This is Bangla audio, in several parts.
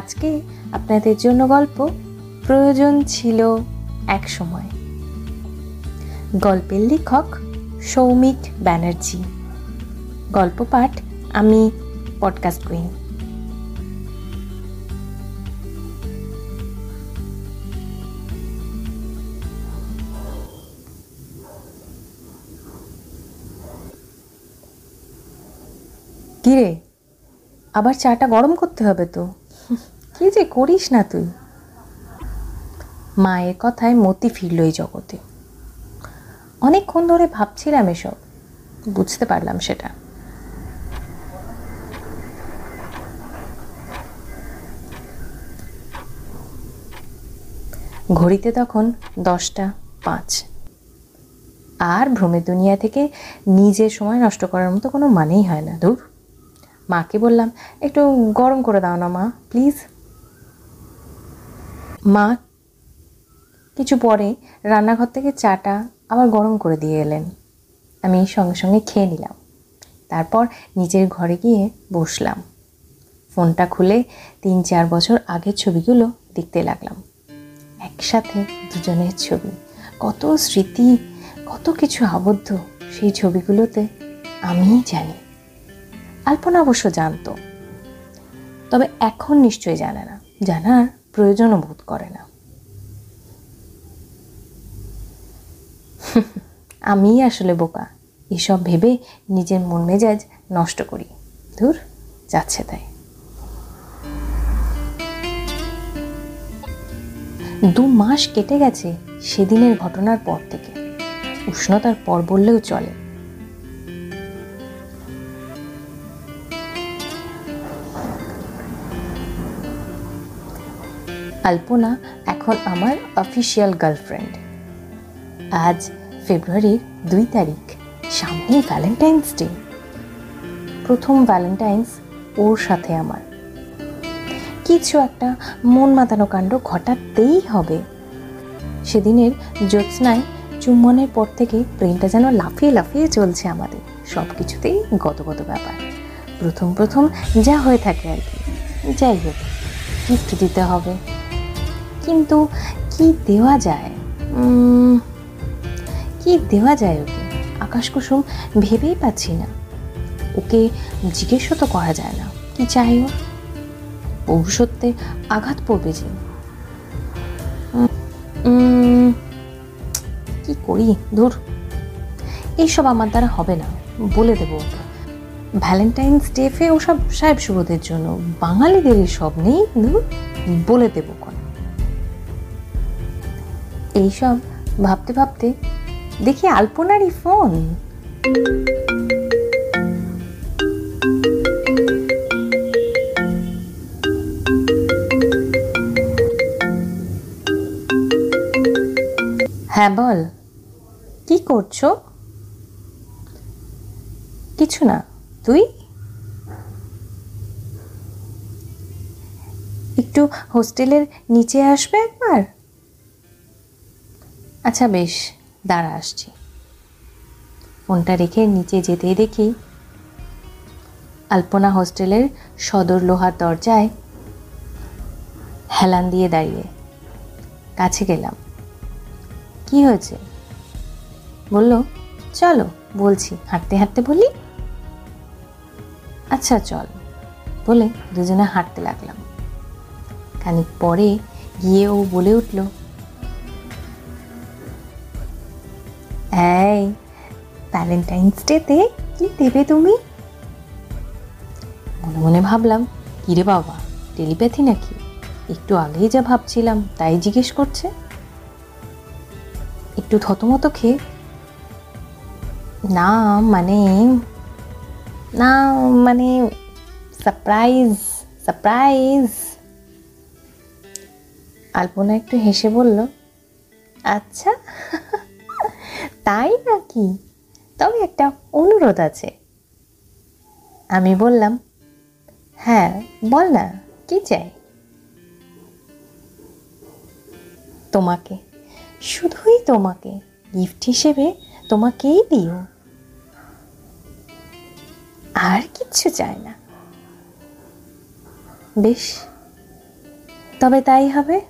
আজকে আপনাদের জন্য গল্প প্রয়োজন ছিল এক সময়। গল্পের লেখক সৌমিক ব্যানার্জি। গল্প পাঠ আমি পডকাস্ট কুইন। কিরে? আবার চাটা গরম করতে হবে তো? কি যে করিস না তুই? মায়ের কথায় মতি ফিরল এই জগতে। অনেকক্ষণ ধরে ভাবছিলাম এসব, বুঝতে পারলাম সেটা। ঘড়িতে তখন দশটা পাঁচ। আর ভ্রমের দুনিয়া থেকে নিজের সময় নষ্ট করার মতো কোনো মানেই হয় না ধুর মাকে বললাম, একটু গরম করে দাও না মা, প্লিজ। মা, কিছু পরে রান্নাঘর থেকে চাটা আবার গরম করে দিয়ে এলেন। আমি সঙ্গে সঙ্গে খেয়ে নিলাম। তারপর নিজের ঘরে গিয়ে বসলাম। ফোনটা খুলে তিন চার বছর আগের ছবিগুলো দেখতে লাগলাম। একসাথে দুজনের ছবি। কত স্মৃতি, কত কিছু আবদ্ধ সেই ছবিগুলোতে আমিই জানি। আলপনা অবশ্য জানতো। তবে এখন নিশ্চয়ই জানে না। জানার প্রয়োজনও বোধ করে না। আমি আসলে বোকা। এসব ভেবে নিজের মন মেজাজ নষ্ট করি। ধুর, যাচ্ছে তাই। দু মাস কেটে গেছে সেদিনের ঘটনার পর থেকে। উষ্ণতার পর বললেও চলে। আলপনা এখন আমার অফিসিয়াল গার্লফ্রেন্ড আজ ফেব্রুয়ারির দুই তারিখ, সামনেই ভ্যালেন্টাইন্স ডে প্রথম ভ্যালেন্টাইন্স ওর সাথে আমার। কিছু একটা মন মাতানো কাণ্ড ঘটাতেই হবে। সেদিনের জ্যোৎস্নায় চুম্বনের পর থেকে প্রেমটা যেন লাফিয়ে লাফিয়ে চলছে আমাদের। সব কিছুতেই গত গত ব্যাপার। প্রথম প্রথম যা হয়ে থাকে আর কি। যাই হোক গিফট দিতে হবে। কিন্তু কি দেওয়া যায়? কি দেওয়া যায় ওকে? আকাশ কুসুম ভেবেই পাচ্ছি না। ওকে জিজ্ঞেসও তো করা যায় না। কি চাই ওর ভবিষ্যতে আঘাত পড়বে যে। কি করি? ধুর। এইসব আমার দ্বারা হবে না, বলে দেবো ভ্যালেন্টাইন্স ডে ফে ওসব সাহেব শুভদের জন্য বাঙালিদের সব নেই বলে দেবো এইসব ভাবতে ভাবতে দেখি আলপনারই ফোন। হ্যাঁ বল। কি করছ? কিছু না। তুই? একটু হোস্টেলের নিচে আসবে একবার? আচ্ছা বেশ, দাঁড়া, আসছি। ফোনটা রেখে নিচে যেতে দেখি আলপনা হোস্টেলের সদর লোহার দরজায় হেলান দিয়ে দাঁড়িয়ে। কাছে গেলাম। কি হয়েছে? বলল, চলো, বলছি, হাঁটতে হাঁটতে বলি? আচ্ছা চল, বলে দুজনে হাঁটতে লাগলাম। খানিক পরে গিয়ে ও বলে উঠল এই ভ্যালেন্টাইন্স ডেতে কি দেবে তুমি? মনে মনে ভাবলাম, কিরে বাবা, টেলিপ্যাথি নাকি? একটু আগেই যা ভাবছিলাম, তাই জিজ্ঞেস করছে। একটু থতমতো খেয়ে, না মানে না মানে সারপ্রাইজ সারপ্রাইজ আলপনা একটু হেসে বলল আচ্ছা তাই নাকি? তবে একটা অনুরোধ আছে। আমি বললাম হ্যাঁ বল না, কি চাই? তোমাকে, শুধুই তোমাকে গিফট হিসেবে তোমাকেই দিও। আর কিচ্ছু চাই না। বেশ, তবে তাই হবে।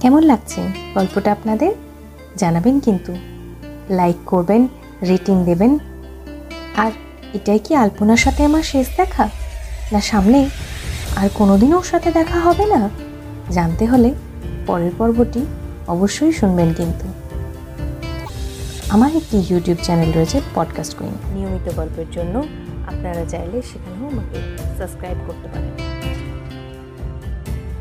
কেমন লাগছে গল্পটা আপনাদের? জানাবেন কিন্তু। লাইক করবেন রেটিং দেবেন। আর এটাই কি আলপনার সাথে আমার শেষ দেখা? না সামনে? আর কোনোদিন ওর সাথে দেখা হবে না? জানতে হলে পরের পর্বটি অবশ্যই শুনবেন কিন্তু। আমার একটি ইউটিউব চ্যানেল রয়েছে পডকাস্ট কুইন নিয়মিত গল্পের জন্য আপনারা চাইলে সেখানেও আমাকে সাবস্ক্রাইব করতে পারেন।